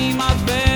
My bed.